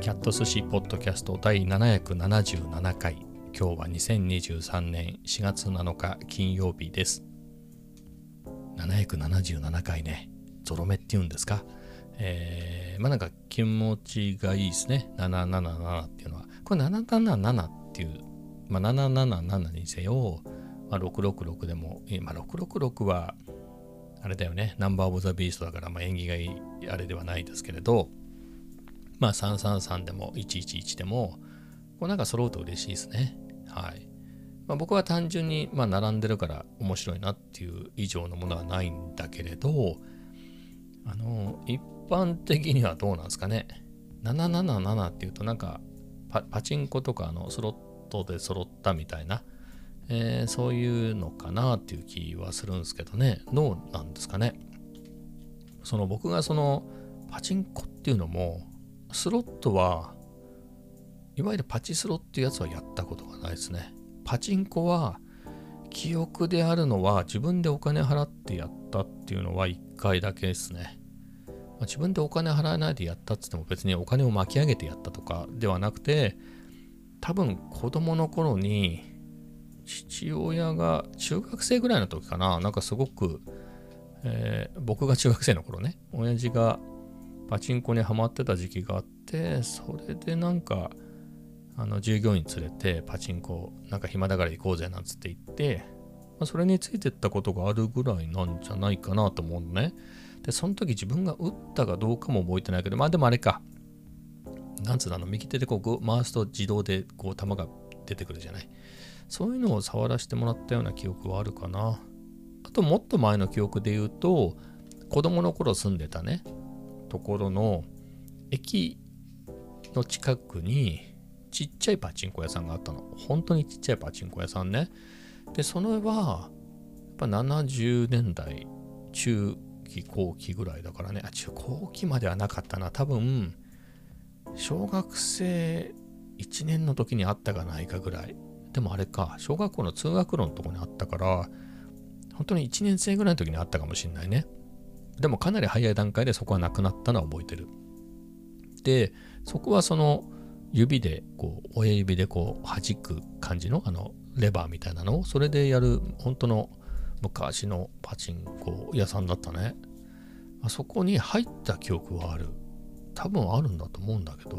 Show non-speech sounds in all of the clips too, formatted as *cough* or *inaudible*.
キャット寿司ポッドキャスト第777回。今日は2023年4月7日金曜日です。777回ね。ゾロ目って言うんですか？えー、まあなんか気持ちがいいですね。777っていうのは。これ777っていうまあ777にせよ、まあ、666でも、まあ、666はあれだよね。ナンバーオブザビーストだから、まあ、縁起がいいあれではないですけれど。まあ333でも111でも、こうなんか揃うと嬉しいですね。はい。まあ、僕は単純に、まあ、並んでるから面白いなっていう以上のものはないんだけれど、あの、一般的にはどうなんですかね。777っていうとなんかパパチンコとかのスロットで揃ったみたいな、えー、そういうのかなっていう気はするんですけどね。どうなんですかね。その僕がそのパチンコっていうのもスロットはいわゆるパチスロっていうやつはやったことがないですね。パチンコは記憶であるのは自分でお金払ってやったっていうのは1回だけですね。まあ、自分でお金払わないでやったっつっても別にお金を巻き上げてやったとかではなくて多分子供の頃に父親が中学生ぐらいの時かななんかすごく、えー、僕が中学生の頃ね親父がパチンコにはまってた時期があってそれでなんかあの従業員連れてパチンコなんか暇だから行こうぜなんつって言って、まあ、それについてったことがあるぐらいなんじゃないかなと思うのね。でその時自分が打ったかどうかも覚えてないけどまあでもあれか。なんつうのあの右手でこう回すと自動でこう球が出てくるじゃない。そういうのを触らせてもらったような記憶はあるかな。あともっと前の記憶で言うと子供の頃住んでたねところの駅の近くにちっちゃいパチンコ屋さんがあったの。本当にちっちゃいパチンコ屋さんね。で、それは、やっぱ70年代中期後期ぐらいだからね、あ、中後期まではなかったな。多分、小学生1年の時にあったかないかぐらい。でもあれか、小学校の通学路のとこにあったから、本当に1年生ぐらいの時にあったかもしんないね。でもかなり早い段階でそこはなくなったのは覚えてる。で、そこはその指でこう、親指でこう弾く感じのあのレバーみたいなのをそれでやる本当の昔のパチンコ屋さんだったね。あそこに入った記憶はある。多分あるんだと思うんだけど、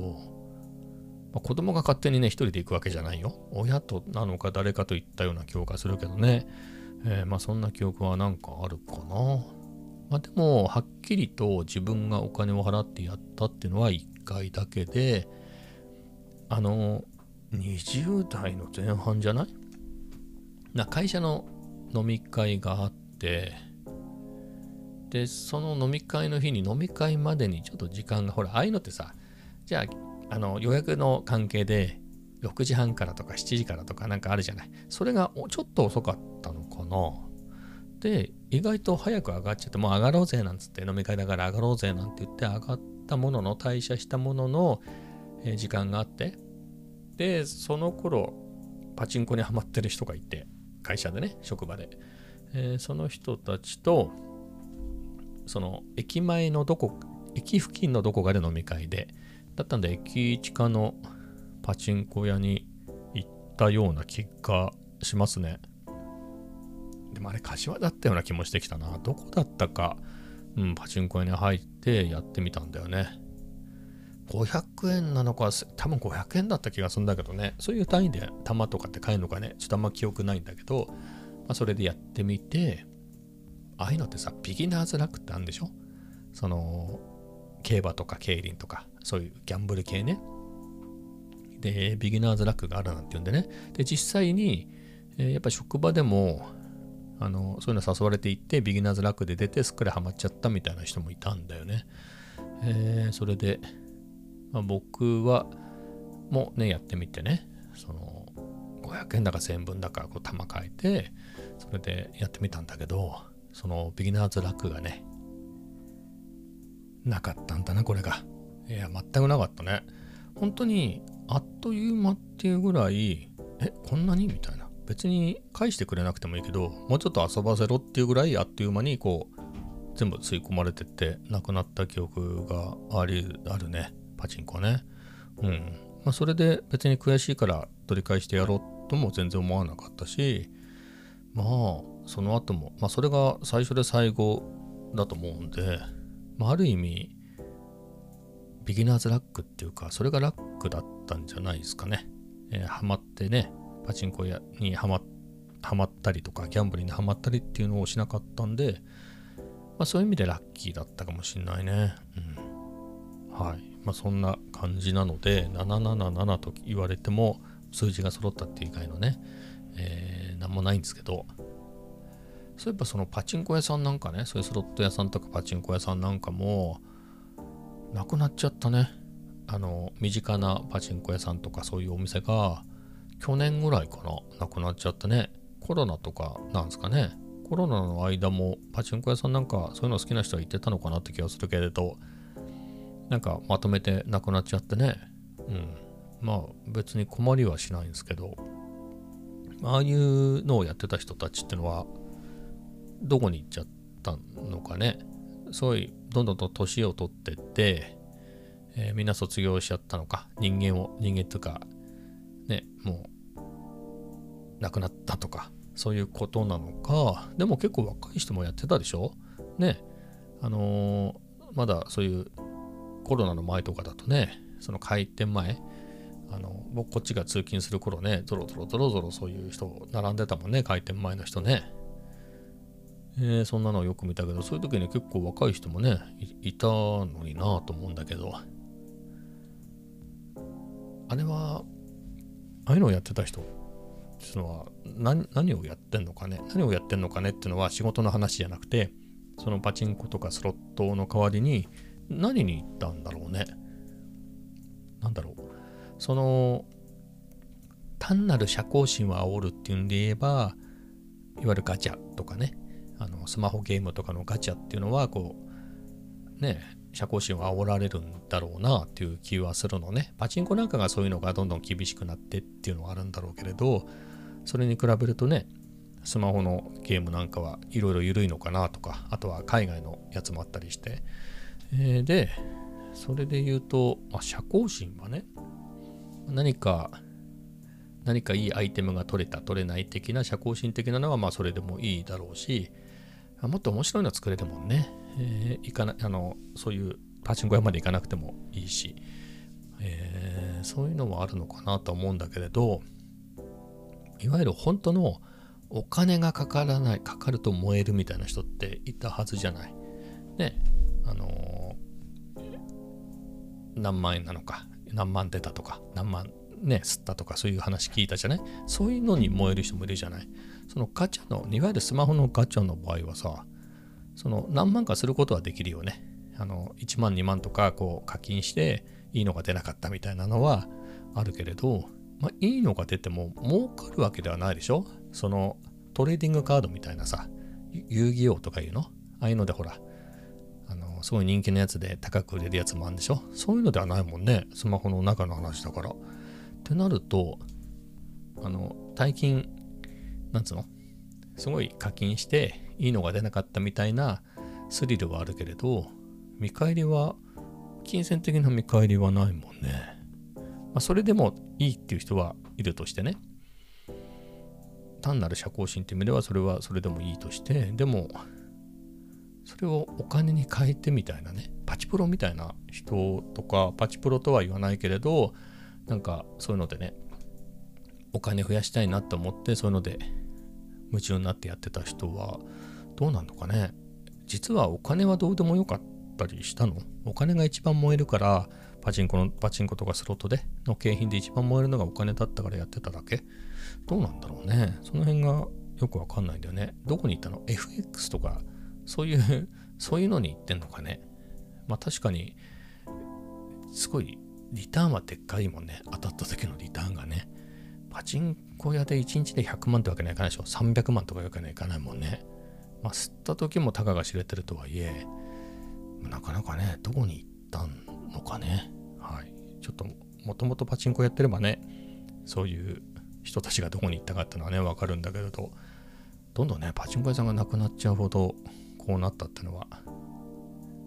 まあ、子供が勝手にね、一人で行くわけじゃないよ。親となのか誰かといったような記憶がするけどね。えー、まあそんな記憶はなんかあるかな。まあ、でも、はっきりと自分がお金を払ってやったっていうのは1回だけで、あの、20代の前半じゃない？な会社の飲み会があって、で、その飲み会の日に飲み会までにちょっと時間が、ほら、ああいうのってさ、じゃあ、あの予約の関係で6時半からとか7時からとかなんかあるじゃない？それがちょっと遅かったのかな？で、意外と早く上がっちゃって、もう上がろうぜなんつって飲み会だから上がろうぜなんて言って上がったものの、退社したものの、時間があって、で、その頃、パチンコにはまってる人がいて、会社でね、職場で。えー、その人たちと、その駅前のどこ、駅付近のどこかで飲み会で、だったんで駅地下のパチンコ屋に行ったような気がしますね。でもあれ柏だったような気もしてきたな。どこだったか、うん、パチンコ屋に入ってやってみたんだよね。500円なのか、多分500円だった気がするんだけどね。そういう単位で玉とかって買えるのかね。ちょっとあんま記憶ないんだけど、まあ、それでやってみて、ああいうのってさ、ビギナーズラックってあるんでしょ？その、競馬とか競輪とか、そういうギャンブル系ね。で、ビギナーズラックがあるなんて言うんでね。で、実際に、えー、やっぱ職場でも、あのそういうの誘われていってビギナーズラックで出てすっかりハマっちゃったみたいな人もいたんだよね。えー、それで、まあ、僕はもうねやってみてねその500円だか1000円分だかこう玉変えてそれでやってみたんだけどそのビギナーズラックがねなかったんだなこれが。いや全くなかったね。本当にあっという間っていうぐらいえこんなに？みたいな。別に返してくれなくてもいいけど、もうちょっと遊ばせろっていうぐらいあっという間にこう、全部吸い込まれてって亡くなった記憶がありあるね。パチンコはね。うんまあ、それで別に悔しいから取り返してやろうとも全然思わなかったしまあその後もまあそれが最初で最後だと思うんで、まあ、ある意味ビギナーズラックっていうかそれがラックだったんじゃないですかね、えー、ハマってねパチンコ屋にハマハマったりとかギャンブルにハマったりっていうのをしなかったんで、まあ、そういう意味でラッキーだったかもしんないね。うん。はい。まあ、そんな感じなので777と言われても数字が揃ったっていう以外のね、えー、何もないんですけどそういえばそのパチンコ屋さんなんかねそういうスロット屋さんとかパチンコ屋さんなんかもなくなっちゃったね。あの身近なパチンコ屋さんとかそういうお店が去年ぐらいかななくなっちゃったねコロナとかなんですかねコロナの間もパチンコ屋さんなんかそういうの好きな人は行ってたのかなって気がするけれどなんかまとめてなくなっちゃってね。うん。まあ別に困りはしないんですけど、ああいうのをやってた人たちってのは、どこに行っちゃったのかね。すごいう、どんどんと年を取ってって、えー、みんな卒業しちゃったのか。人間を、人間というか、ね、もう、亡くなったとか、そういうことなのか。でも結構若い人もやってたでしょ？ね。あのー、まだそういうコロナの前とかだとね、その開店前、あの僕こっちが通勤する頃ね、ぞろぞろぞろぞろそういう人並んでたもんね、開店前の人ね。えー、そんなのよく見たけど、そういう時に結構若い人もねい、たのになぁと思うんだけど、あれは、ああいうのをやってた人？っていうのは何何をやってんのかね何をやってんのかねっていうのは仕事の話じゃなくて、そのパチンコとかスロットの代わりに、何に行ったんだろうね。なんだろう。その、単なる社交心を煽るっていうんで言えば、いわゆるガチャとかね、あのスマホゲームとかのガチャっていうのは、こう、ね、社交心を煽られるんだろうなっていう気はするのね。パチンコなんかがそういうのがどんどん厳しくなってっていうのがあるんだろうけれど、それに比べるとね、スマホのゲームなんかはいろいろ緩いのかなとか、あとは海外のやつもあったりして、えー、で、それで言うと、まあ、社交心はね、何か、何かいいアイテムが取れた、取れない的な社交心的なのは、まあそれでもいいだろうし、もっと面白いのは作れるもんね。えー、行かなあのそういうパチンコ屋まで行かなくてもいいし、えー、そういうのもあるのかなと思うんだけれど、いわゆる本当のお金がかからない、かかると燃えるみたいな人っていたはずじゃない。ね、あのー、何万円なのか何万出たとか何万ね吸ったとかそういう話聞いたじゃない？そういうのに燃える人もいるじゃない？そのガチャのいわゆるスマホのガチャの場合はさその何万かすることはできるよね。あの1万2万とかこう課金していいのが出なかったみたいなのはあるけれど、まあ、いいのが出ても儲かるわけではないでしょ？そのトレーディングカードみたいなさ遊戯王とかいうの？ああいうのでほらあのすごい人気のやつで高く売れるやつもあるんでしょ？そういうのではないもんね。スマホの中の話だから。ってなると、あの、大金、なんつうの？すごい課金していいのが出なかったみたいなスリルはあるけれど、見返りは、金銭的な見返りはないもんね。まあ、それでもいいっていう人はいるとしてね。単なる社交心っていう意味ではそれはそれでもいいとして、でもそれをお金に変えてみたいなねパチプロみたいな人とかパチプロとは言わないけれどなんかそういうのでねお金増やしたいなと思ってそういうので夢中になってやってた人はどうなんのかね実はお金はどうでもよかったりしたの？お金が一番燃えるからパチンコのパチンコとかスロットでの景品で一番燃えるのがお金だったからやってただけ？どうなんだろうねその辺がよくわかんないんだよねどこに行ったの？FX とかそういう、*laughs* そういうのに行ってんのかね？まあ確かに、すごい、リターンはでっかいもんね。当たった時のリターンがね。パチンコ屋で1日で100万ってわけにはいかないでしょ。300万とかいうわけにはいかないもんね。まあ吸った時もたかが知れてるとはいえ、なかなかね、どこに行ったのかね。はい。ちょっと、もともとパチンコやってればね、そういう人たちがどこに行ったかっていうのはね、わかるんだけれど、どんどんね、パチンコ屋さんがなくなっちゃうほど、こうなったってのは、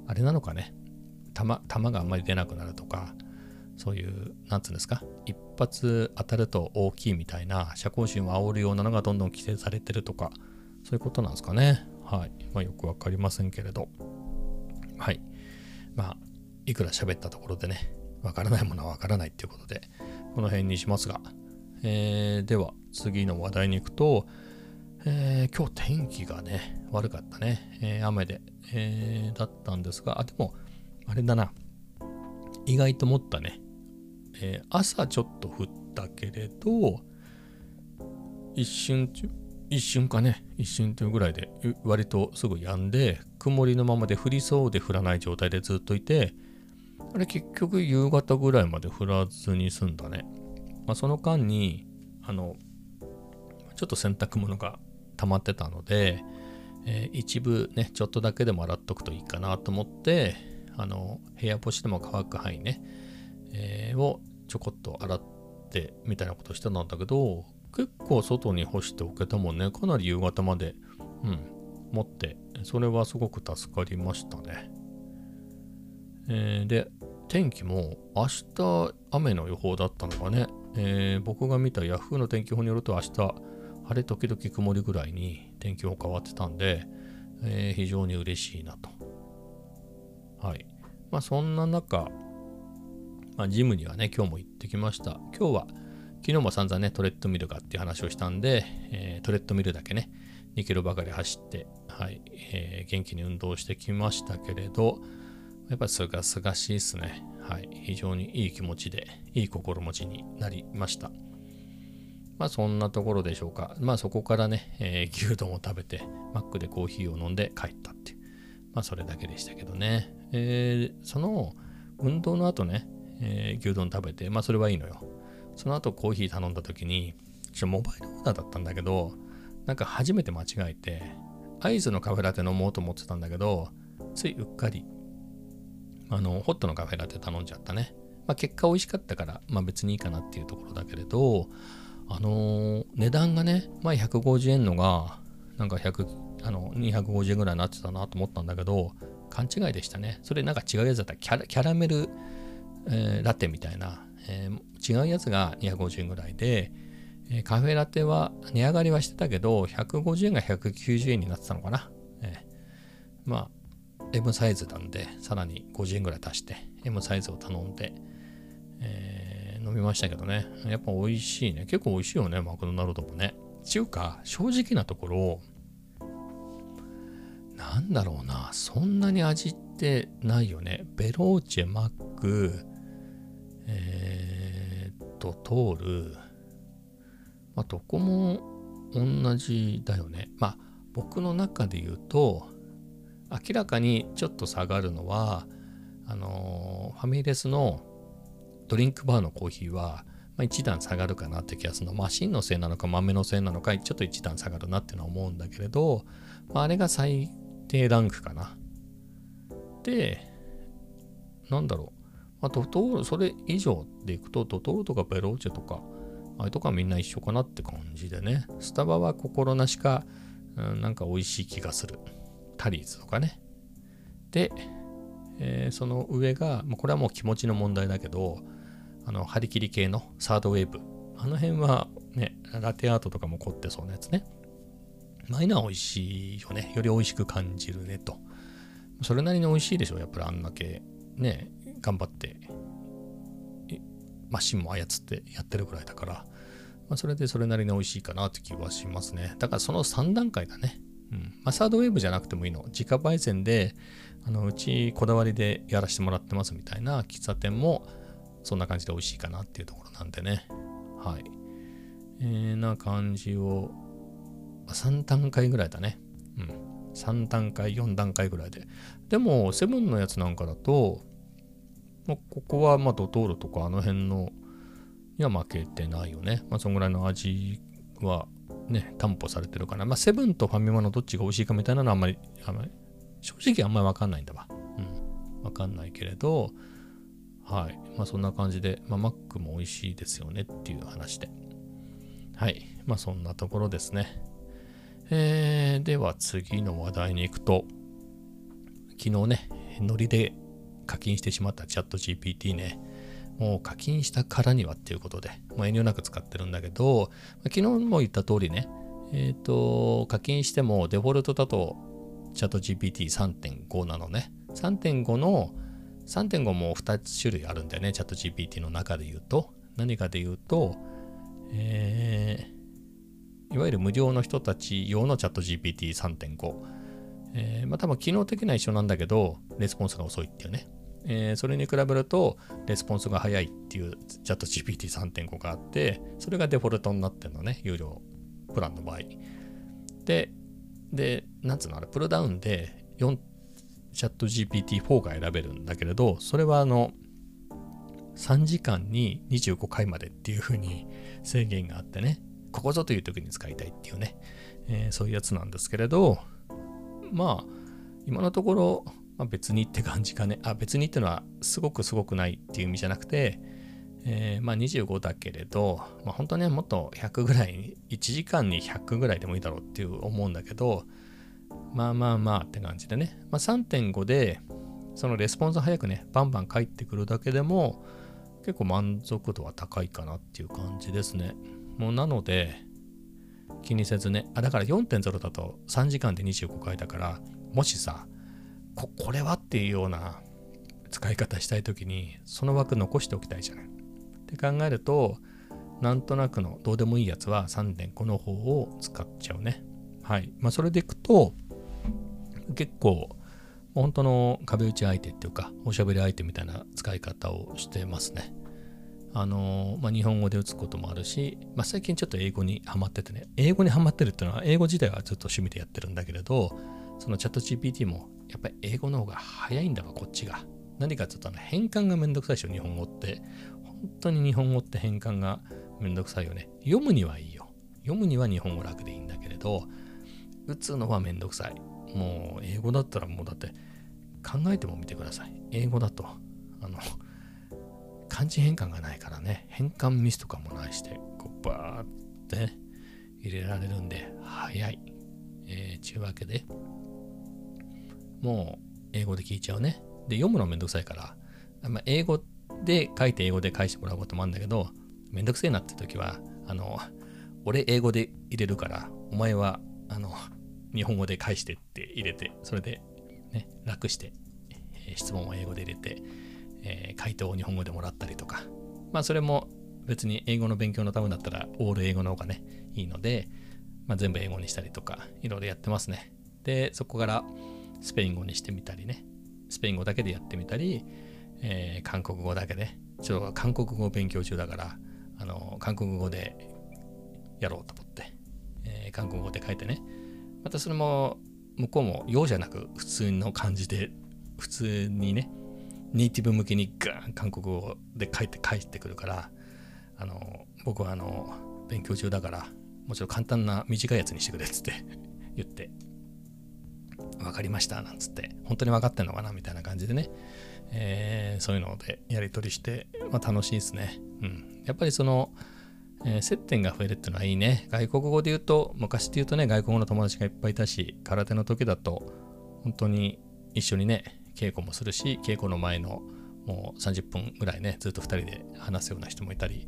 あれなのかね、玉、玉があんまり出なくなるとか、そういう、なんつうんですか、一発当たると大きいみたいな、社交心を煽るようなのがどんどん規制されてるとか、そういうことなんですかね。はい。まあ、よくわかりませんけれど。はい。まあ、いくら喋ったところでね、わからないものはわからないっていうことで、この辺にしますが、えー、では次の話題に行くと、えー、今日天気がね、悪かったね。えー、雨で、えー、だったんですが、あ、でも、あれだな。意外と思ったね。えー、朝ちょっと降ったけれど、一瞬、一瞬かね、一瞬というぐらいで、割とすぐ止んで、曇りのままで降りそうで降らない状態でずっといて、あれ結局夕方ぐらいまで降らずに済んだね。まあ、その間に、あの、ちょっと洗濯物が溜まってたので、えー、一部ね、ちょっとだけでも洗っとくといいかなと思って、あの、部屋干しでも乾く範囲ね、えー、をちょこっと洗ってみたいなことしてたんだけど、結構外に干しておけたもんね、かなり夕方まで、うん、持って、それはすごく助かりましたね。えー、で、天気も明日雨の予報だったのかね、えー、僕が見た Yahoo の天気予報によると明日晴れ時々曇りぐらいに天気予報変わってたんで、えー、非常に嬉しいなと。はい。まあそんな中、まあ、ジムにはね、今日も行ってきました。今日は昨日も散々ね、トレッドミルかっていう話をしたんで、えー、トレッドミルだけね、2キロばかり走って、はい、えー、元気に運動してきましたけれど、やっぱりすがすがしいですね。はい。非常にいい気持ちで、いい心持ちになりました。まあそんなところでしょうか。まあそこからね、えー、牛丼を食べて、マックでコーヒーを飲んで帰ったっていう。まあそれだけでしたけどね。えー、その運動の後ね、えー、牛丼食べて、まあそれはいいのよ。その後コーヒー頼んだ時に、ちょモバイルオーダーだったんだけど、なんか初めて間違えて、アイスのカフェラテ飲もうと思ってたんだけど、ついうっかりあの、ホットのカフェラテ頼んじゃったね。まあ、結果美味しかったから、まあ別にいいかなっていうところだけれど、あのー、値段がね、前150円のが、なんか100、あの、250円ぐらいになってたなと思ったんだけど、勘違いでしたね。それなんか違うやつだったキャラキャラメル、えー、ラテみたいな、えー、違うやつが250円ぐらいで、え、カフェラテは値上がりはしてたけど、150円が190円になってたのかな。えー、まあ、M サイズなんで、さらに50円ぐらい足して、M サイズを頼んで、えー、飲みましたけどね。やっぱ美味しいね。結構美味しいよね、マクドナルドもね。ちゅうか、正直なところ、なんだろうな、そんなに味ってないよね。ベローチェ、マック、えー、っと、トール、まあ、どこも同じだよね。まあ、僕の中で言うと、明らかにちょっと下がるのはあのファミレスのドリンクバーのコーヒーは、まあ、一段下がるかなって気がするの。マシンのせいなのか豆のせいなのかちょっと一段下がるなってのは思うんだけれど、まあ、あれが最低ランクかな。でなんだろう、まあ、ドトールそれ以上でいくとドトールとかベローチェとかあれとかみんな一緒かなって感じでねスタバは心なしか、うん、なんか美味しい気がするタリーズとかね。で、えー、その上が、まあ、これはもう気持ちの問題だけど、あの、張り切り系のサードウェーブ。あの辺はね、ラテアートとかも凝ってそうなやつね。まあ、いのは美味しいよね。より美味しく感じるねと。それなりに美味しいでしょ。やっぱりあんだけね、頑張って、マシンも操ってやってるぐらいだから、まあ、それでそれなりに美味しいかなって気はしますね。だからその3段階だね。うんまあ、サードウェーブじゃなくてもいいの。自家焙煎で、あのうちこだわりでやらせてもらってますみたいな喫茶店もそんな感じで美味しいかなっていうところなんでね。はい。えー、な感じを、3段階ぐらいだね。うん。3段階、4段階ぐらいで。でも、セブンのやつなんかだと、まあ、ここはまドトールとかあの辺のには負けてないよね。まあ、そのぐらいの味はね、担保されてるから、まあ、セブンとファミマのどっちが美味しいかみたいなのはあんまり、あんまり正直あんまりわかんないんだわ。うん。わかんないけれど、はい。まあそんな感じで、まあマックも美味しいですよねっていう話で。はい。まあそんなところですね。えー、では次の話題に行くと、昨日ね、ノリで課金してしまったチャット GPT ね、もう課金したからにはっていうことで、もう遠慮なく使ってるんだけど、昨日も言った通りね、えっ、ー、と、課金してもデフォルトだとチャット GPT3.5 なのね。3.5の、3.5も2つ種類あるんだよね、チャット GPT の中で言うと。何かで言うと、えー、いわゆる無料の人たち用のチャット GPT3.5。えー、まあ多分機能的には一緒なんだけど、レスポンスが遅いっていうね。えー、それに比べると、レスポンスが早いっていうチャット GPT3.5 があって、それがデフォルトになってるのね、有料プランの場合。で、で、なんつうのあれ、プルダウンで4、チャット GPT4 が選べるんだけれど、それはあの、3時間に25回までっていう風に制限があってね、ここぞという時に使いたいっていうね、えー、そういうやつなんですけれど、まあ、今のところ、まあ、別にって感じかね。あ、別にってのは、すごくすごくないっていう意味じゃなくて、えー、まあ25だけれど、まあ本当ね、もっと100ぐらい、1時間に100ぐらいでもいいだろうっていう思うんだけど、まあまあまあって感じでね、まあ3.5で、そのレスポンス早くね、バンバン返ってくるだけでも、結構満足度は高いかなっていう感じですね。もうなので、気にせずね、あ、だから4.0だと3時間で25回だから、もしさ、ここれはっていうような使い方したいときに、その枠残しておきたいじゃない。って考えると、なんとなくのどうでもいいやつは3.5の方を使っちゃうね。はい。まあ、それでいくと、結構、本当の壁打ち相手っていうか、おしゃべり相手みたいな使い方をしてますね。あのまあ、日本語で打つこともあるし、まあ、最近ちょっと英語にハマっててね、英語にハマってるっていうのは、英語自体はずっと趣味でやってるんだけれど、そのチャット GPT も、やっぱり英語の方が早いんだわ、こっちが。何かちょっと変換がめんどくさいでしょ、日本語って。本当に日本語って変換がめんどくさいよね。読むにはいいよ。読むには日本語楽でいいんだけれど、打つのはめんどくさい。もう英語だったらもうだって考えてもみてください。英語だと、あの、漢字変換がないからね、変換ミスとかもないして、こうバーって入れられるんで、早い。えー、ちゅうわけで、もう英語で聞いちゃうね。で、読むのめんどくさいから、まあ、英語で書いて英語で返してもらうこともあるんだけど、めんどくせえなって時は、あの、俺英語で入れるから、お前は、あの、日本語で返してって入れて、それで、ね、楽して、えー、質問を英語で入れて、えー、回答を日本語でもらったりとか、まあそれも別に英語の勉強のためだったらオール英語の方がね、いいので、まあ、全部英語にしたりとか、いろいろやってますね。で、そこからスペイン語にしてみたりね、スペイン語だけでやってみたり、えー、韓国語だけで、ちょっと韓国語を勉強中だから、あの、韓国語でやろうと思って、えー、韓国語で書いてね、またそれも向こうも用じゃなく普通の感じで、普通にね、ネイティブ向けにガーン韓国語で書いて返ってくるから、あの、僕はあの、勉強中だから、もちろん簡単な短いやつにしてくれっつって *laughs* 言って、分かりましたなんつって、本当に分かってんのかなみたいな感じでね、えー、そういうのでやり取りして、まあ、楽しいですね。うん。やっぱりその、えー、接点が増えるっていうのはいいね。外国語で言うと、昔で言うとね、外国語の友達がいっぱいいたし、空手の時だと、本当に一緒にね、稽古もするし、稽古の前のもう30分ぐらいね、ずっと2人で話すような人もいたり、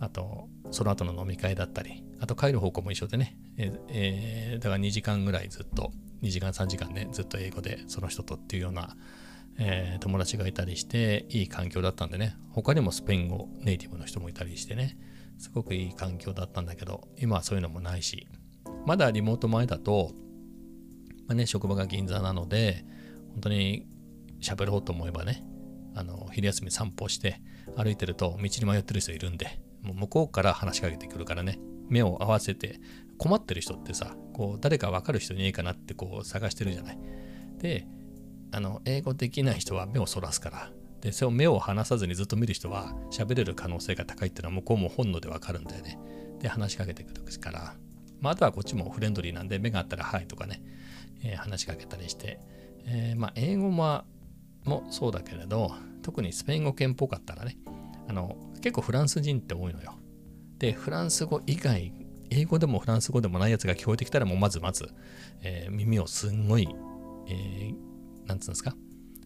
あと、その後の飲み会だったり、あと帰る方向も一緒でね、えー、だから2時間ぐらいずっと、2時間3時間ね、ずっと英語でその人とっていうような、えー、友達がいたりして、いい環境だったんでね、他にもスペイン語ネイティブの人もいたりしてね、すごくいい環境だったんだけど、今はそういうのもないし、まだリモート前だと、まあね、職場が銀座なので、本当に喋ろうと思えばね、あの、昼休み散歩して歩いてると道に迷ってる人いるんで、もう向こうから話しかけてくるからね、目を合わせて困ってる人ってさ、こう、誰かわかる人にいいかなってこう探してるじゃない。で、あの、英語できない人は目をそらすから、で、それを目を離さずにずっと見る人は喋れる可能性が高いっていうのは向こうも本能でわかるんだよね。で、話しかけてくるから、まあ、あとはこっちもフレンドリーなんで、目があったらはいとかね、えー、話しかけたりして、えー、まあ、英語ももそうだけれど、特にスペイン語圏っぽかったらね、あの、結構フランス人って多いのよ。で、フランス語以外、英語でもフランス語でもないやつが聞こえてきたら、もうまずまず、えー、耳をすんごい、えー、なんつうんですか、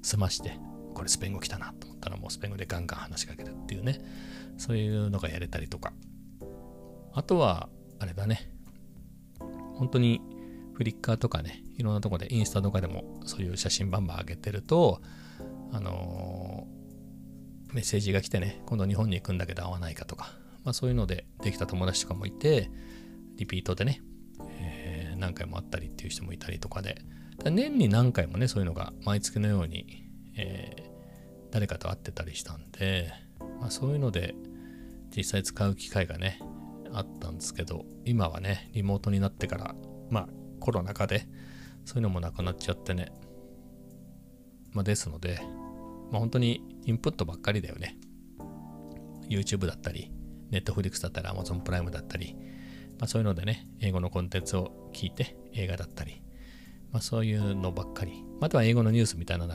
澄まして、これスペイン語来たなと思ったらもうスペイン語でガンガン話しかけるっていうね。そういうのがやれたりとか。あとはあれだね。本当にフリッカーとかねいろんなとこでインスタとかでもそういう写真バンバン上げてるとあのー、メッセージが来てね今度日本に行くんだけど会わないかとか、まあ、そういうのでできた友達とかもいてリピートでね、えー、何回も会ったりっていう人もいたりとかで。年に何回もねそういうのが毎月のように、えー、誰かと会ってたりしたんで、まあ、そういうので実際使う機会がねあったんですけど今はねリモートになってからまあコロナ禍でそういうのもなくなっちゃってね。まあですので、まあ、本当にインプットばっかりだよね。YouTube だったり Netflix だったり Amazon プライムだったり、まあ、そういうのでね英語のコンテンツを聞いて映画だったりまあ、そういうのばっかり。あとは英語のニュースみたいな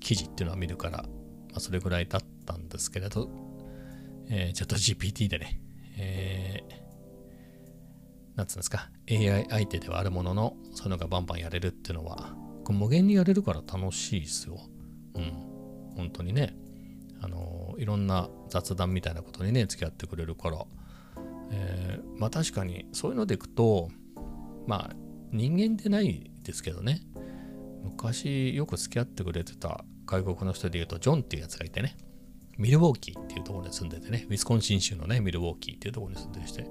記事っていうのは見るから、まあ、それぐらいだったんですけれど、えー、ちょっと GPT でね、えー、なんつうんですか、AI 相手ではあるものの、そういうのがバンバンやれるっていうのは、無限にやれるから楽しいですよ。うん。本当にね。あのいろんな雑談みたいなことにね、付き合ってくれるから、えー、まあ確かにそういうのでいくと、まあ人間でないですけどね。昔よく付き合ってくれてた外国の人で言うとジョンっていうやつがいてね。ミルウォーキーっていうところに住んでてね。ウィスコンシン州のねミルウォーキーっていうところに住んでして、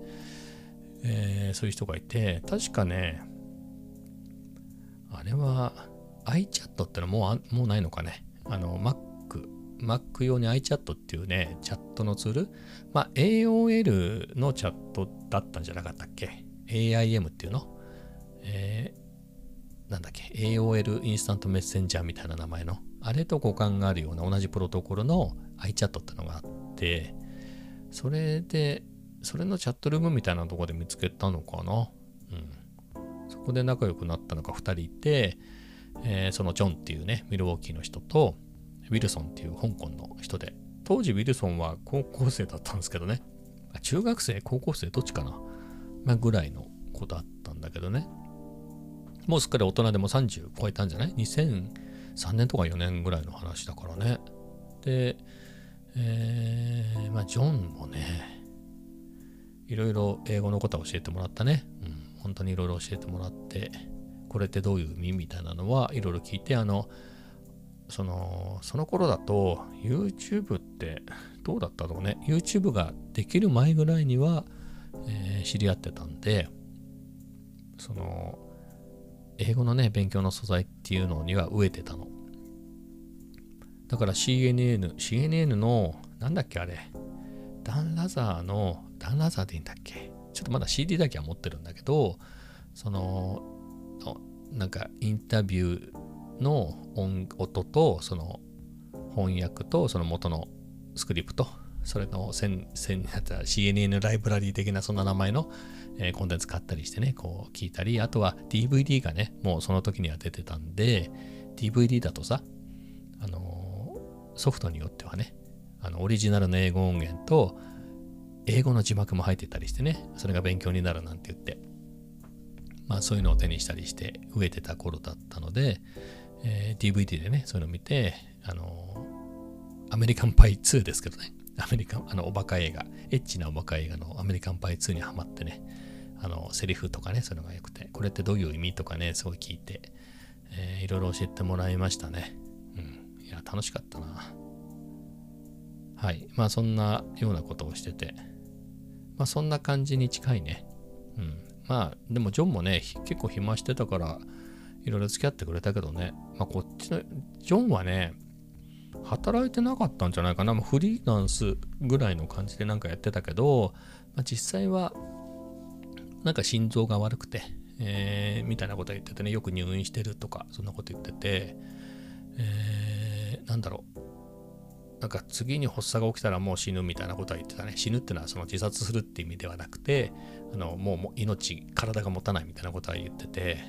えー、そういう人がいて確かねあれは iChat ってのはもうもうないのかね。あの Mac Mac 用に iChat っていうねチャットのツール。まあ AOL のチャットだったんじゃなかったっけ？AIM っていうの？えー、なんだっけ、AOL インスタントメッセンジャーみたいな名前の、あれと互換があるような同じプロトコルの iChat ってのがあって、それで、それのチャットルームみたいなとこで見つけたのかな？うん。そこで仲良くなったのが2人いて、えー、そのジョンっていうね、ミルウォーキーの人と、ウィルソンっていう香港の人で、当時ウィルソンは高校生だったんですけどね、中学生、高校生、どっちかな、まあ、ぐらいの子だったんだけどね、もうすっかり大人でも30超えたんじゃない ?2003 年とか4年ぐらいの話だからね。で、えー、まあ、ジョンもね、いろいろ英語のことは教えてもらったね。うん、本当にいろいろ教えてもらって、これってどういう意味？みたいなのはいろいろ聞いて、あの、その、その頃だと YouTube ってどうだったろうね。YouTube ができる前ぐらいには、えー、知り合ってたんで、その、英語のね、勉強の素材っていうのには飢えてたの。だから CNN、CNN の、なんだっけあれ、ダン・ラザーの、ダン・ラザーでいいんだっけちょっとまだ CD だけは持ってるんだけど、その、なんかインタビューの音音と、その翻訳と、その元のスクリプト、それの CNN ライブラリー的なそんな名前の、コンテンツ買ったりしてね、こう聞いたり、あとは DVD がね、もうその時には出てたんで、DVD だとさ、あの、ソフトによってはね、あのオリジナルの英語音源と、英語の字幕も入ってたりしてね、それが勉強になるなんて言って、まあそういうのを手にしたりして飢えてた頃だったので、えー、DVD でね、そういうのを見て、あのー、アメリカンパイ2ですけどね、アメリカン、あの、おバカ映画、エッチなおバカ映画のアメリカンパイ2にハマってね、あの、セリフとかね、そういうのが良くて、これってどういう意味とかね、すごい聞いて、えー、いろいろ教えてもらいましたね。うん。いや、楽しかったな。はい。まあ、そんなようなことをしてて、まあ、そんな感じに近いね。うん。まあ、でも、ジョンもね、結構暇してたから、いろいろ付き合ってくれたけどね、まあ、こっちの、ジョンはね、働いてなかったんじゃないかな。フリーランスぐらいの感じでなんかやってたけど、まあ、実際はなんか心臓が悪くて、えー、みたいなこと言っててね、よく入院してるとか、そんなこと言ってて、えー、なんだろう。なんか次に発作が起きたらもう死ぬみたいなことは言ってたね。死ぬってのはその自殺するって意味ではなくて、あのもう命、体が持たないみたいなことは言ってて、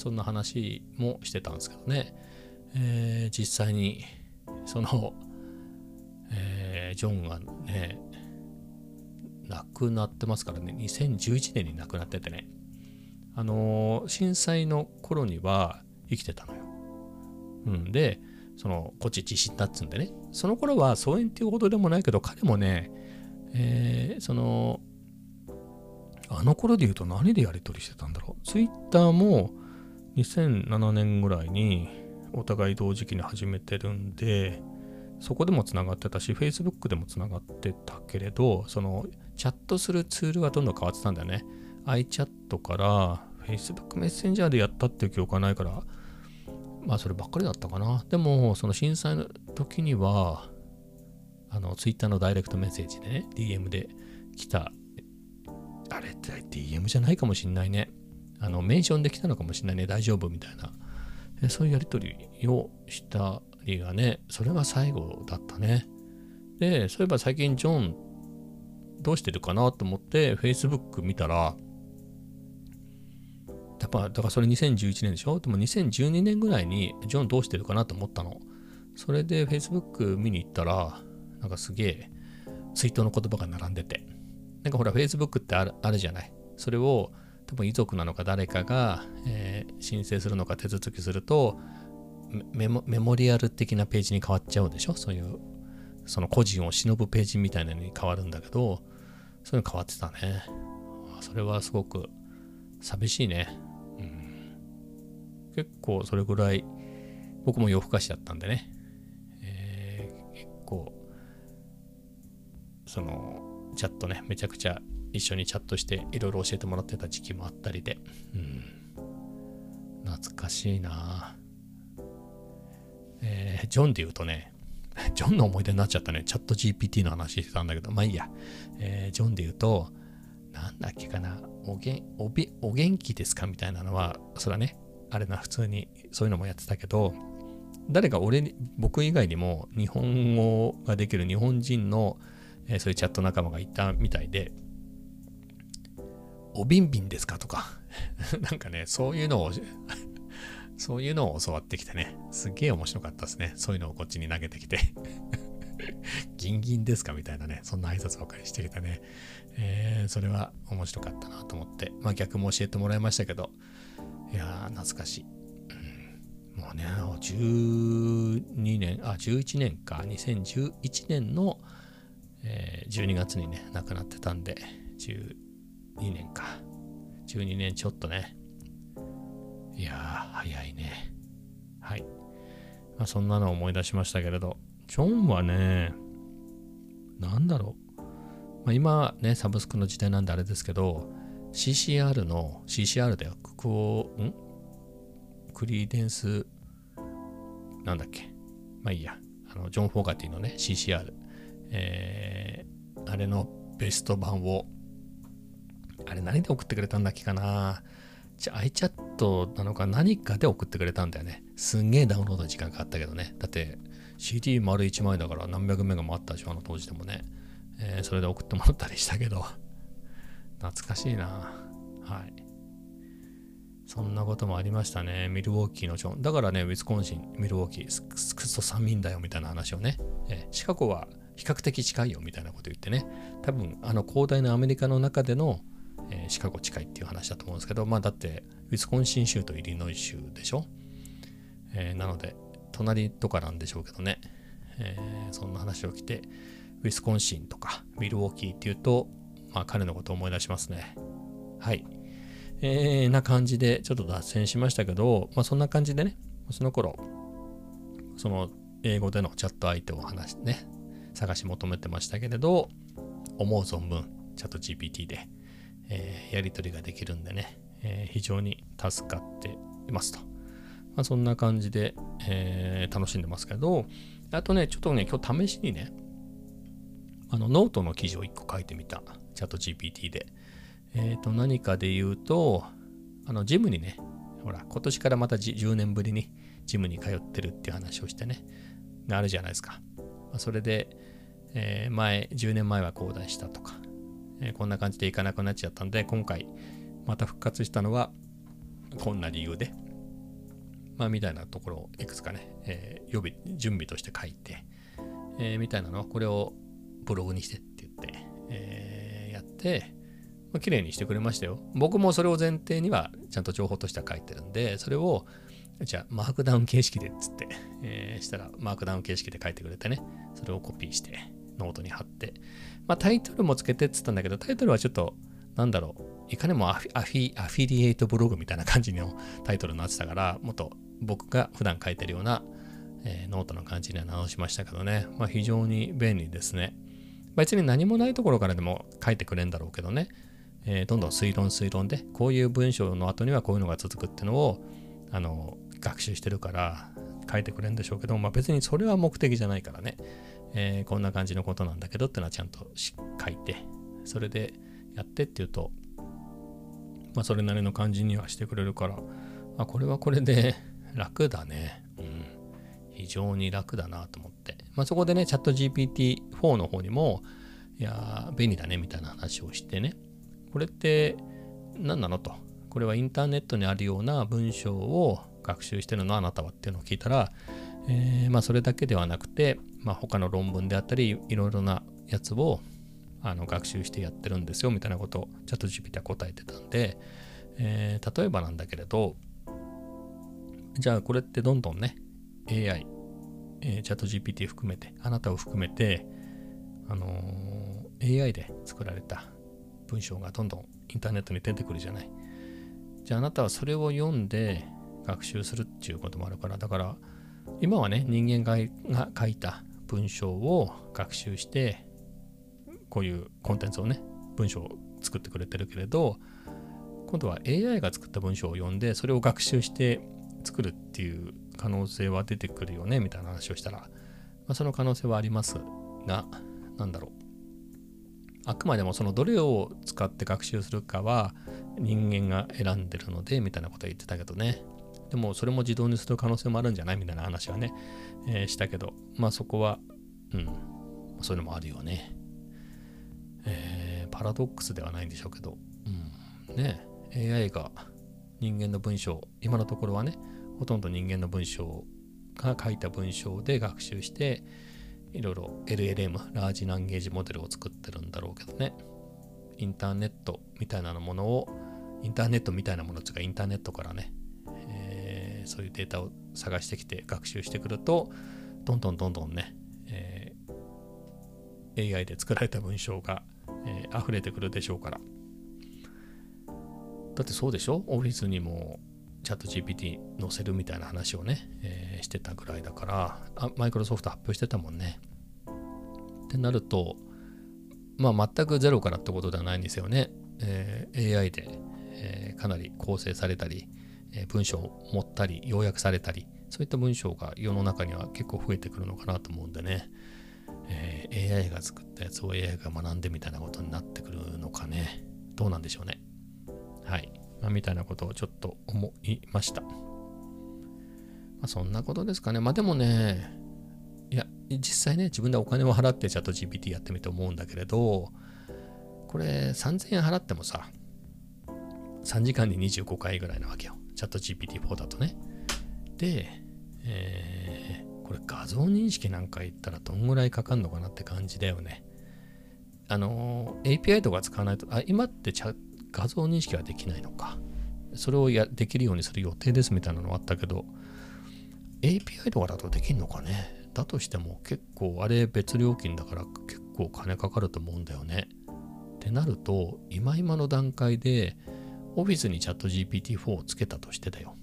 そんな話もしてたんですけどね。えー、実際にその、えー、ジョンがね、亡くなってますからね、2011年に亡くなっててね、あのー、震災の頃には生きてたのよ。うん、で、その、こっち自身だっつうんでね。その頃は疎遠っていうほどでもないけど、彼もね、えー、その、あの頃で言うと何でやり取りしてたんだろう。ツイッターも2007年ぐらいにお互い同時期に始めてるんで、そこでもつながってたし、Facebook でもつながってたけれど、そのチャットするツールがどんどん変わってたんだよね。iChat から Facebook メッセンジャーでやったっていう記憶はないから、まあそればっかりだったかな。でも、その震災の時には、あの、Twitter のダイレクトメッセージでね、DM で来た、あれって DM じゃないかもしんないね。あの、メンションで来たのかもしんないね。大丈夫みたいな。そういうやりとりをしたりがね、それが最後だったね。で、そういえば最近ジョンどうしてるかなと思って Facebook 見たら、やっぱ、だからそれ2011年でしょ？でも2012年ぐらいにジョンどうしてるかなと思ったの。それで Facebook 見に行ったら、なんかすげえ追悼の言葉が並んでて。なんかほら Facebook ってあるあるじゃない？それを多分遺族なのか誰かが、えー、申請するのか手続きするとメモリアル的なページに変わっちゃうでしょ？そういうその個人を忍ぶページみたいなのに変わるんだけどそういうの変わってたね。それはすごく寂しいね。うん、結構それぐらい僕も夜更かしだったんでね。えー、結構そのチャットね、めちゃくちゃ一緒にチャットしていろいろ教えてもらってた時期もあったりで。うん、懐かしいなえー、ジョンで言うとね、*laughs* ジョンの思い出になっちゃったね。チャット GPT の話してたんだけど、まあいいや。えー、ジョンで言うと、なんだっけかな、おげおびお元気ですかみたいなのは、それはね、あれな、普通にそういうのもやってたけど、誰か俺に、僕以外にも日本語ができる日本人の、えー、そういうチャット仲間がいたみたいで、おびんびんですか？とか、*laughs* なんかね、そういうのを *laughs* そういうのを教わってきてね、すげえ面白かったですね。そういうのをこっちに投げてきて。*laughs* ギンギンですか？みたいなね、そんな挨拶ばかりしてきたね。えー、それは面白かったなと思って、まあ逆も教えてもらいましたけど、いやー、懐かしい。もうね、12年、あ、11年か、2011年の、えー、12月にね、亡くなってたんで、12年か。12年ちょっとね、いやー、早いね。はい。まあ、そんなのを思い出しましたけれど、ジョンはね、なんだろう。まあ、今ね、サブスクの時代なんであれですけど、CCR の、CCR だよ、クオ、ん？クリーデンス、なんだっけ。まあいいや。あの、ジョン・フォーガティのね、CCR。えー、あれのベスト版を、あれ何で送ってくれたんだっけかなじゃあ。iChat なのか何かで送ってくれたんだよね。すんげえダウンロード時間かかったけどね。だって CD 丸1枚だから何百メガもあったでしょ、あの当時でもね。えー、それで送ってもらったりしたけど。懐かしいな。はい。そんなこともありましたね。ミルウォーキーのジョン。だからね、ウィスコンシン、ミルウォーキー、クソ寒いんだよみたいな話をね。えー、シカゴは比較的近いよみたいなこと言ってね。多分、あの広大なアメリカの中でのえー、シカゴ近いっていう話だと思うんですけど、まあだって、ウィスコンシン州とイリノイ州でしょ、えー、なので、隣とかなんでしょうけどね、えー、そんな話を聞いて、ウィスコンシンとかミルウォーキーっていうと、まあ彼のことを思い出しますね。はい。えー、な感じでちょっと脱線しましたけど、まあそんな感じでね、その頃、その英語でのチャット相手を話してね、探し求めてましたけれど、思う存分、チャット GPT でえー、やり取りができるんでね、えー、非常に助かっていますと。まあ、そんな感じで、えー、楽しんでますけど、あとね、ちょっとね、今日試しにね、あのノートの記事を1個書いてみた。 ChatGPT で。えっ、ー、と、何かで言うと、あの、ジムにね、ほら、今年からまた10年ぶりにジムに通ってるっていう話をしてね、あるじゃないですか。まあ、それで、えー、前、10年前は交代したとか、え、こんな感じでいかなくなっちゃったんで、今回また復活したのはこんな理由で、まあみたいなところをいくつかね、えー、予備、準備として書いて、えー、みたいなのをこれをブログにしてって言って、えー、やって、まあ、綺麗にしてくれましたよ。僕もそれを前提にはちゃんと情報としては書いてるんで、それをじゃあ Markdown 形式でっつって、えー、したら Markdown 形式で書いてくれてね、それをコピーしてノートに貼って、まあタイトルもつけてっつったんだけど、タイトルはちょっと、なんだろう、いかにもアフィアフィリエイトブログみたいな感じの *laughs* タイトルになってたから、もっと僕が普段書いてるような、えー、ノートの感じには直しましたけどね、まあ非常に便利ですね。別に何もないところからでも書いてくれんだろうけどね、えー、どんどん推論推論でこういう文章の後にはこういうのが続くってのをあの学習してるから書いてくれるんでしょうけど、まあ、別にそれは目的じゃないからね、えー、こんな感じのことなんだけどってのはちゃんと書いてそれでやってっていうと、まあ、それなりの感じにはしてくれるからあこれはこれで *laughs* 楽だね、うん、非常に楽だなと思って、まあ、そこでねチャット GPT4 の方にもいや便利だねみたいな話をしてね。これって何なのと。これはインターネットにあるような文章を学習してるのあなたはっていうのを聞いたら、えー、まあそれだけではなくて、まあ、他の論文であったりいろいろなやつをあの学習してやってるんですよみたいなことをチャット GPT は答えてたんで、えー、例えばなんだけれどじゃあこれってどんどんね AI、えー、チャット GPT 含めてあなたを含めてあのー、AI で作られた文章がどんどんインターネットに出てくるじゃない。じゃああなたはそれを読んで学習するっていうこともあるから、だから今はね、人間が書いた文章を学習して、こういうコンテンツをね、文章を作ってくれてるけれど、今度は AI が作った文章を読んで、それを学習して作るっていう可能性は出てくるよね、みたいな話をしたら、まあ、その可能性はありますが、なんだろう。あくまでもそのどれを使って学習するかは人間が選んでるのでみたいなこと言ってたけどね。でもそれも自動にする可能性もあるんじゃない？みたいな話はね、えー、したけど、まあそこは、うん、そういうのもあるよね。えー、パラドックスではないんでしょうけど、うん、ね、AI が人間の文章、今のところはね、ほとんど人間の文章が書いた文章で学習して、いろいろ LLM、ラージランゲージモデルを作ってるんだろうけどね。インターネットみたいなものを、インターネットみたいなものっていうか、インターネットからね、そういうデータを探してきて学習してくると、どんどんどんどんね、えー、AI で作られた文章が、えー、溢れてくるでしょうから。だってそうでしょ？オフィスにもチャット GPT 載せるみたいな話をね、えー、してたぐらいだからあ、マイクロソフト発表してたもんね。ってなると、まあ全くゼロからってことではないんですよね。えー、AI で、えー、かなり構成されたり、文章を持ったり、要約されたり、そういった文章が世の中には結構増えてくるのかなと思うんでね。えー、AI が作ったやつを AI が学んでみたいなことになってくるのかね。どうなんでしょうね。はい。まあ、みたいなことをちょっと思いました。まあ、そんなことですかね。まあでもね、いや、実際ね、自分でお金を払ってチャット GPT やってみて思うんだけれど、これ3000円払ってもさ、3時間に25回ぐらいなわけよ。チャット GPT4 だとね。で、えー、これ画像認識なんか言ったらどんぐらいかかるのかなって感じだよね。あの、API とか使わないと、あ、今って画像認識はできないのか。それをやできるようにする予定ですみたいなのはあったけど、API とかだとできんのかね。だとしても結構あれ別料金だから結構金かかると思うんだよね。ってなると、今今の段階でオフィスにチャット GPT-4 をつけたとしてだよ。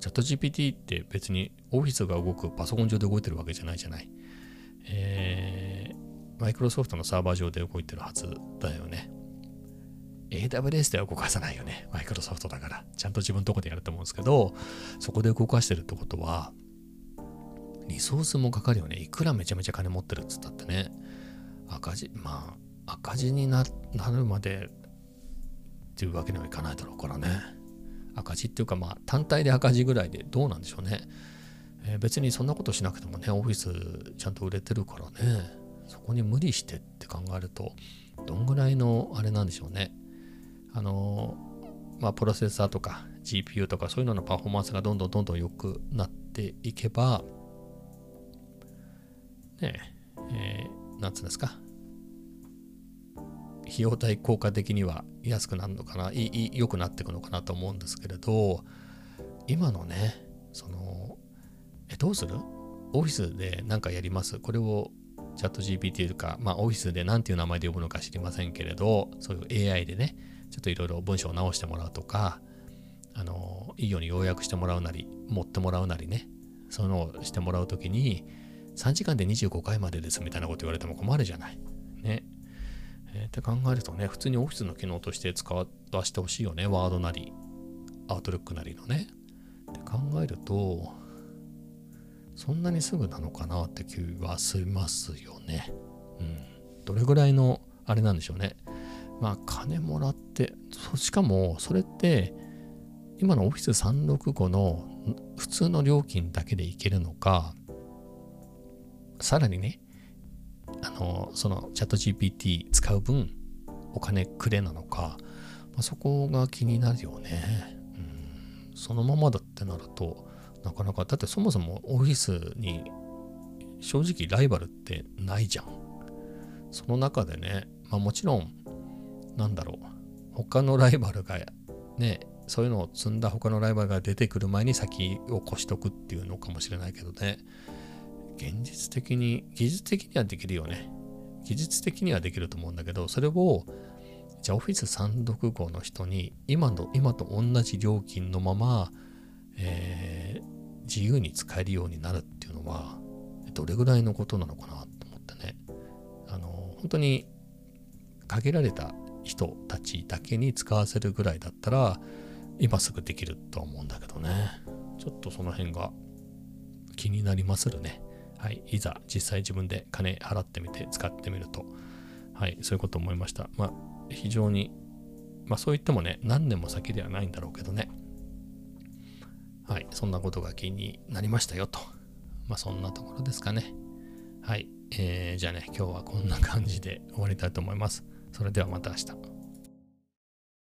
チャット GPT って別にオフィスが動くパソコン上で動いてるわけじゃないじゃない。えー、マイクロソフトのサーバー上で動いてるはずだよね。AWS では動かさないよね。マイクロソフトだから。ちゃんと自分のとこでやると思うんですけど、そこで動かしてるってことは、リソースもかかるよね。いくらめちゃめちゃ金持ってるっつったってね。赤字、まあ、赤字になるまでっていうわけにはいかないだろうからね。赤字っていうか、まあ、単体で赤字ぐらいでどうなんでしょうね。えー、別にそんなことしなくてもね、オフィスちゃんと売れてるからね。そこに無理してって考えると、どんぐらいのあれなんでしょうね。あのまあ、プロセッサーとか GPU とかそういうののパフォーマンスがどんどんどんどん良くなっていけば、ねえ、えー、なんつうんですか、費用対効果的には安くなるのかな、良くなっていくのかなと思うんですけれど、今のね、その、え、どうする？オフィスで何かやります？これをチャット GPT とか、まあ、オフィスで何ていう名前で呼ぶのか知りませんけれど、そういう AI でね、ちょっといろいろ文章を直してもらうとか、あの、いいように要約してもらうなり、持ってもらうなりね、そういうのをしてもらうときに、3時間で25回までですみたいなこと言われても困るじゃない。ね。って考えるとね、普通にオフィスの機能として使わせてほしいよね。ワードなり、アウトルックなりのね。って考えると、そんなにすぐなのかなって気はしますよね。うん。どれぐらいの、あれなんでしょうね。まあ、金もらって、しかも、それって、今のオフィス365の普通の料金だけでいけるのか、さらにね、あの、そのチャット GPT 使う分お金くれなのか、まあ、そこが気になるよね。うん、そのままだってなると、なかなか、だってそもそもオフィスに正直ライバルってないじゃん。その中でね、まあもちろん、なんだろう、他のライバルがね、そういうのを積んだ他のライバルが出てくる前に先を越しとくっていうのかもしれないけどね。現実的に、技術的にはできるよね。技術的にはできると思うんだけど、それを、じゃあ Office 365の人に今の、今と同じ料金のまま、えー、自由に使えるようになるっていうのは、どれぐらいのことなのかなと思ってね。あの、本当に限られた人たちだけに使わせるぐらいだったら、今すぐできると思うんだけどね。ちょっとその辺が気になりまするね。はい、いざ実際自分で金払ってみて使ってみると、はい、そういうことを思いました。まあ、非常に、まあそう言ってもね、何年も先ではないんだろうけどね。はい、そんなことが気になりましたよと。まあそんなところですかね。はい、えー、じゃあね、今日はこんな感じで終わりたいと思います。それではまた明日。